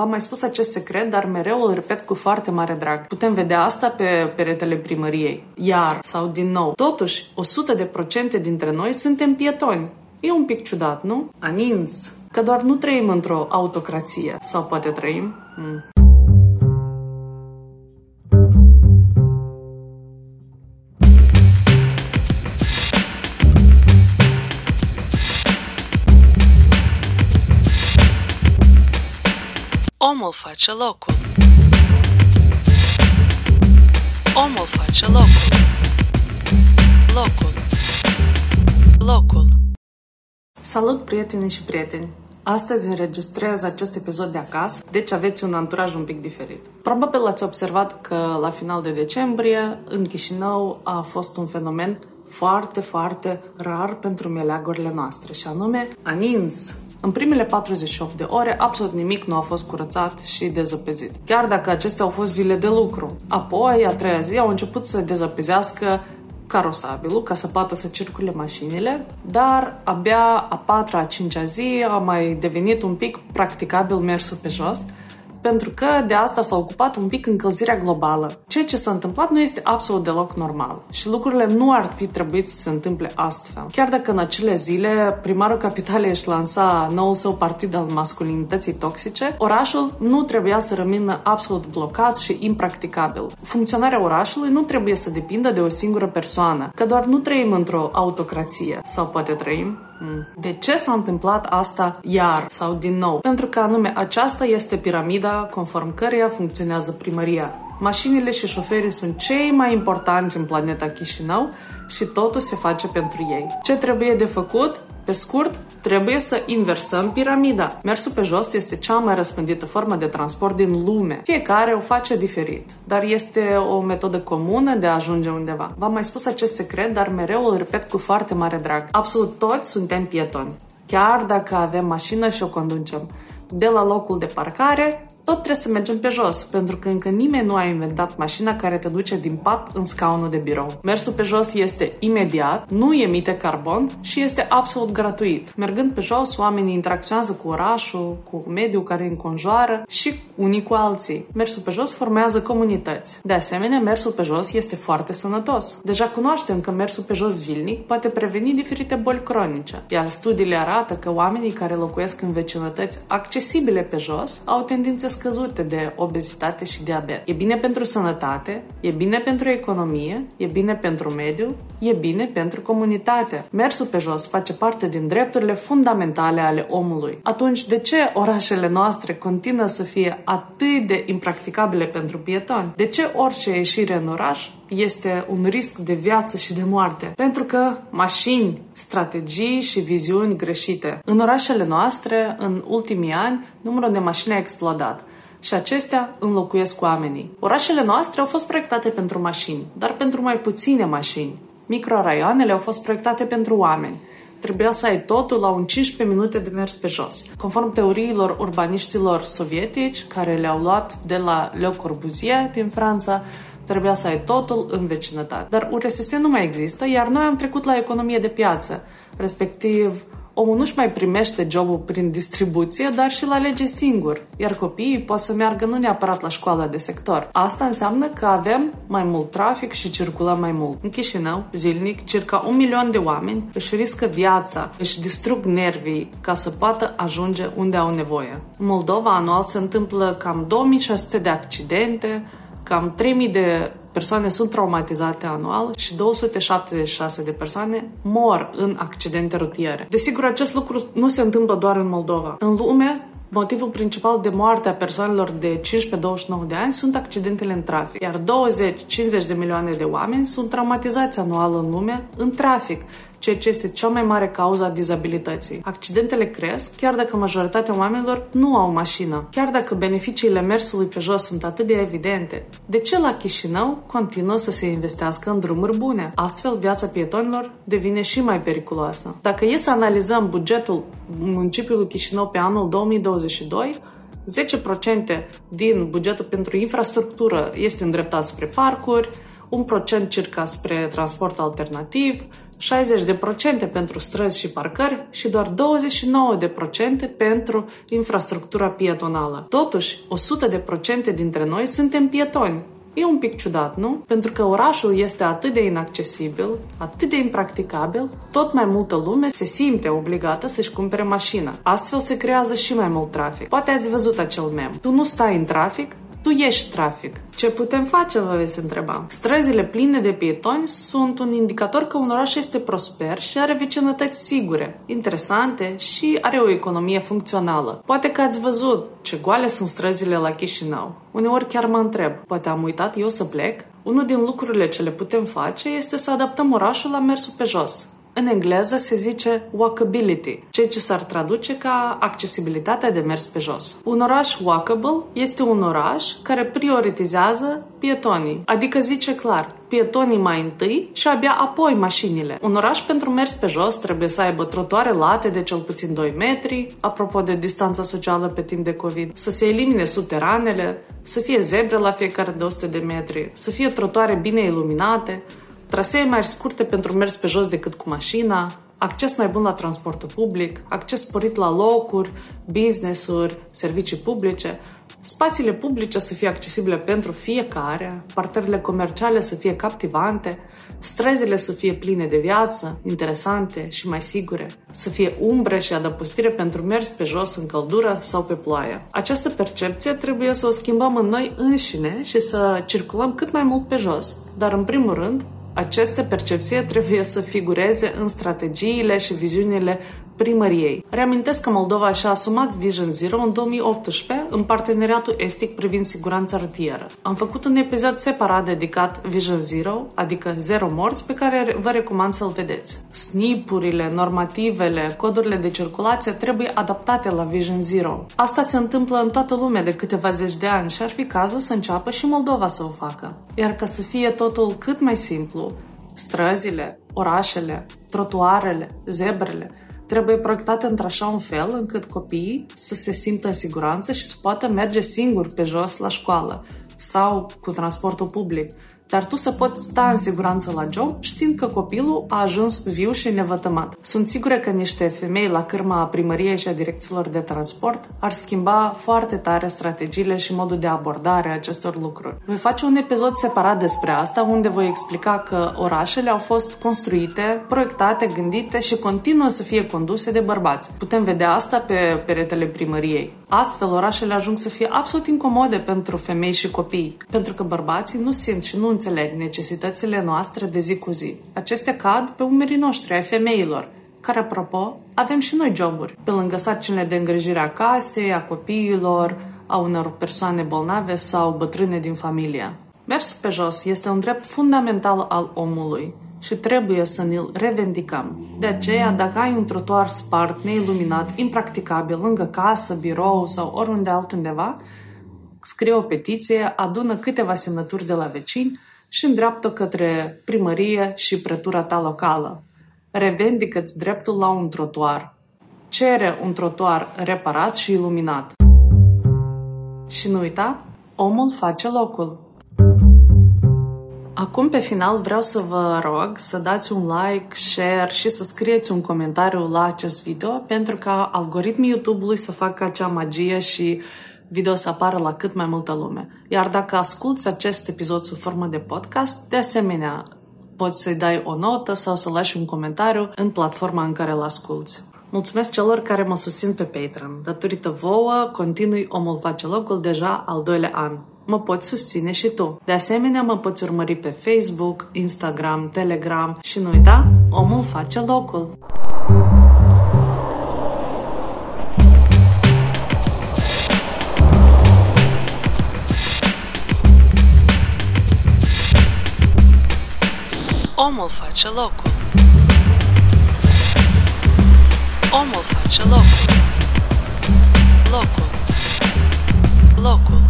V-am mai spus acest secret, dar mereu îl repet cu foarte mare drag. Putem vedea asta pe peretele primăriei. Iar, sau din nou, totuși, 100 de procente dintre noi suntem pietoni. E un pic ciudat, nu? Anins. Că doar nu trăim într-o autocrație. Sau poate trăim? Mm. Omul face locul. Omul face locul. Locul. Locul. Salut, prieteni și prieteni! Astăzi înregistrez acest episod de acasă, deci aveți un anturaj un pic diferit. Probabil ați observat că la final de decembrie, în Chișinău, a fost un fenomen foarte, foarte rar pentru meleagurile noastre, și anume anins. În primele 48 de ore, absolut nimic nu a fost curățat și dezăpezit. Chiar dacă acestea au fost zile de lucru. Apoi, a treia zi, au început să dezăpezească carosabilul ca să poată să circule mașinile, dar abia a patra, a cincea zi a mai devenit un pic practicabil mersul pe jos, pentru că de asta s-a ocupat un pic încălzirea globală. Ceea ce s-a întâmplat nu este absolut deloc normal și lucrurile nu ar fi trebuit să se întâmple astfel. Chiar dacă în acele zile primarul capitalei își lansa noul său partid al masculinității toxice, orașul nu trebuia să rămână absolut blocat și impracticabil. Funcționarea orașului nu trebuie să depindă de o singură persoană, că doar nu trăim într-o autocrație, sau poate trăim Mm. De ce s-a întâmplat asta iar sau din nou? Pentru că anume aceasta este piramida conform căreia funcționează primăria. Mașinile și șoferii sunt cei mai importanți în planeta Chișinău și totul se face pentru ei. Ce trebuie de făcut? Pe scurt, trebuie să inversăm piramida. Mersul pe jos este cea mai răspândită formă de transport din lume. Fiecare o face diferit, dar este o metodă comună de a ajunge undeva. V-am mai spus acest secret, dar mereu îl repet cu foarte mare drag. Absolut toți suntem pietoni. Chiar dacă avem mașină și o conducem de la locul de parcare tot trebuie să mergem pe jos, pentru că încă nimeni nu a inventat mașina care te duce din pat în scaunul de birou. Mersul pe jos este imediat, nu emite carbon și este absolut gratuit. Mergând pe jos, oamenii interacționează cu orașul, cu mediul care îi înconjoară și unii cu alții. Mersul pe jos formează comunități. De asemenea, mersul pe jos este foarte sănătos. Deja cunoaștem că mersul pe jos zilnic poate preveni diferite boli cronice, iar studiile arată că oamenii care locuiesc în vecinătăți accesibile pe jos au tendințe scăzute de obezitate și diabet. E bine pentru sănătate, e bine pentru economie, e bine pentru mediu, e bine pentru comunitate. Mersul pe jos face parte din drepturile fundamentale ale omului. Atunci, de ce orașele noastre continuă să fie atât de impracticabile pentru pietoni? De ce orice ieșire în oraș este un risc de viață și de moarte. Pentru că mașini, strategii și viziuni greșite. În orașele noastre, în ultimii ani, numărul de mașini a explodat și acestea înlocuiesc oamenii. Orașele noastre au fost proiectate pentru mașini, dar pentru mai puține mașini. Microraioanele au fost proiectate pentru oameni. Trebuia să ai totul la un 15 minute de mers pe jos. Conform teoriilor urbaniștilor sovietici, care le-au luat de la Le Corbusier din Franța, trebuia să ai totul în vecinătate. Dar URSS nu mai există, iar noi am trecut la economie de piață, respectiv omul nu-și mai primește jobul prin distribuție, dar și la lege singur, iar copiii pot să meargă nu neapărat la școala de sector. Asta înseamnă că avem mai mult trafic și circulăm mai mult. În Chișinău, zilnic, circa un milion de oameni își riscă viața, își distrug nervii ca să poată ajunge unde au nevoie. În Moldova anual se întâmplă cam 2600 de accidente, cam 3000 de persoane sunt traumatizate anual și 276 de persoane mor în accidente rutiere. Desigur, acest lucru nu se întâmplă doar în Moldova. În lume, Motivul principal de moarte a persoanelor de 15-29 de ani sunt accidentele în trafic, iar 20-50 de milioane de oameni sunt traumatizați anual în lume în trafic ceea ce este cea mai mare cauză a dizabilității. Accidentele cresc, chiar dacă majoritatea oamenilor nu au mașină. Chiar dacă beneficiile mersului pe jos sunt atât de evidente, de ce la Chișinău continuă să se investească în drumuri bune? Astfel, viața pietonilor devine și mai periculoasă. Dacă e să analizăm bugetul municipiului Chișinău pe anul 2022, 10% din bugetul pentru infrastructură este îndreptat spre parcuri, un procent circa spre transport alternativ, 60% pentru străzi și parcări și doar 29% pentru infrastructura pietonală. Totuși, 100% dintre noi suntem pietoni. E un pic ciudat, nu? Pentru că orașul este atât de inaccesibil, atât de impracticabil, tot mai multă lume se simte obligată să-și cumpere mașină. Astfel se creează și mai mult trafic. Poate ați văzut acel mem. Tu nu stai în trafic, tu ești trafic. Ce putem face, vă veți întreba? Străzile pline de pietoni sunt un indicator că un oraș este prosper și are vecinătăți sigure, interesante și are o economie funcțională. Poate că ați văzut ce goale sunt străzile la Chișinău. Uneori chiar mă întreb, poate am uitat eu să plec? Unul din lucrurile ce le putem face este să adaptăm orașul la mersul pe jos. În engleză se zice walkability, ceea ce s-ar traduce ca accesibilitatea de mers pe jos. Un oraș walkable este un oraș care prioritizează pietonii, adică zice clar, pietonii mai întâi și abia apoi mașinile. Un oraș pentru mers pe jos trebuie să aibă trotuare late de cel puțin 2 metri, apropo de distanța socială pe timp de COVID, să se elimine suteranele, să fie zebre la fiecare de 100 de metri, să fie trotuare bine iluminate, trasee mai scurte pentru mers pe jos decât cu mașina, acces mai bun la transportul public, acces sporit la locuri, business-uri, servicii publice, spațiile publice să fie accesibile pentru fiecare, parterele comerciale să fie captivante, străzile să fie pline de viață, interesante și mai sigure, să fie umbre și adăpostire pentru mers pe jos în căldură sau pe ploaie. Această percepție trebuie să o schimbăm în noi înșine și să circulăm cât mai mult pe jos, dar în primul rând aceste percepții trebuie să figureze în strategiile și viziunile primăriei. Reamintesc că Moldova și-a asumat Vision Zero în 2018 în parteneriatul estic privind siguranța rutieră. Am făcut un episod separat dedicat Vision Zero, adică Zero Morți, pe care vă recomand să-l vedeți. Snipurile, normativele, codurile de circulație trebuie adaptate la Vision Zero. Asta se întâmplă în toată lumea de câteva zeci de ani și ar fi cazul să înceapă și Moldova să o facă. Iar ca să fie totul cât mai simplu, străzile, orașele, trotuarele, zebrele, trebuie proiectate într-așa un fel încât copiii să se simtă în siguranță și să poată merge singuri pe jos la școală sau cu transportul public dar tu să poți sta în siguranță la job știind că copilul a ajuns viu și nevătămat. Sunt sigură că niște femei la cârma primăriei și a direcțiilor de transport ar schimba foarte tare strategiile și modul de abordare a acestor lucruri. Voi face un episod separat despre asta unde voi explica că orașele au fost construite, proiectate, gândite și continuă să fie conduse de bărbați. Putem vedea asta pe peretele primăriei. Astfel, orașele ajung să fie absolut incomode pentru femei și copii, pentru că bărbații nu simt și nu înțeleg necesitățile noastre de zi cu zi. Acestea cad pe umerii noștri, ai femeilor, care, apropo, avem și noi joburi. Pe lângă sarcinile de îngrijire a casei, a copiilor, a unor persoane bolnave sau bătrâne din familie. Mersul pe jos este un drept fundamental al omului și trebuie să ne-l revendicăm. De aceea, dacă ai un trotuar spart, neiluminat, impracticabil, lângă casă, birou sau oriunde altundeva, scrie o petiție, adună câteva semnături de la vecini și îndreaptă către primărie și pretura ta locală. Revendică-ți dreptul la un trotuar. Cere un trotuar reparat și iluminat. Și nu uita, omul face locul. Acum, pe final, vreau să vă rog să dați un like, share și să scrieți un comentariu la acest video pentru ca algoritmii YouTube-ului să facă acea magie și video să apară la cât mai multă lume. Iar dacă asculți acest episod sub formă de podcast, de asemenea, poți să-i dai o notă sau să lași un comentariu în platforma în care îl asculți. Mulțumesc celor care mă susțin pe Patreon. Datorită vouă, continui Omul face locul deja al doilea an. Mă poți susține și tu. De asemenea, mă poți urmări pe Facebook, Instagram, Telegram și nu uita, omul face locul. Omul face locul. Omul face locul. Locul. Locul.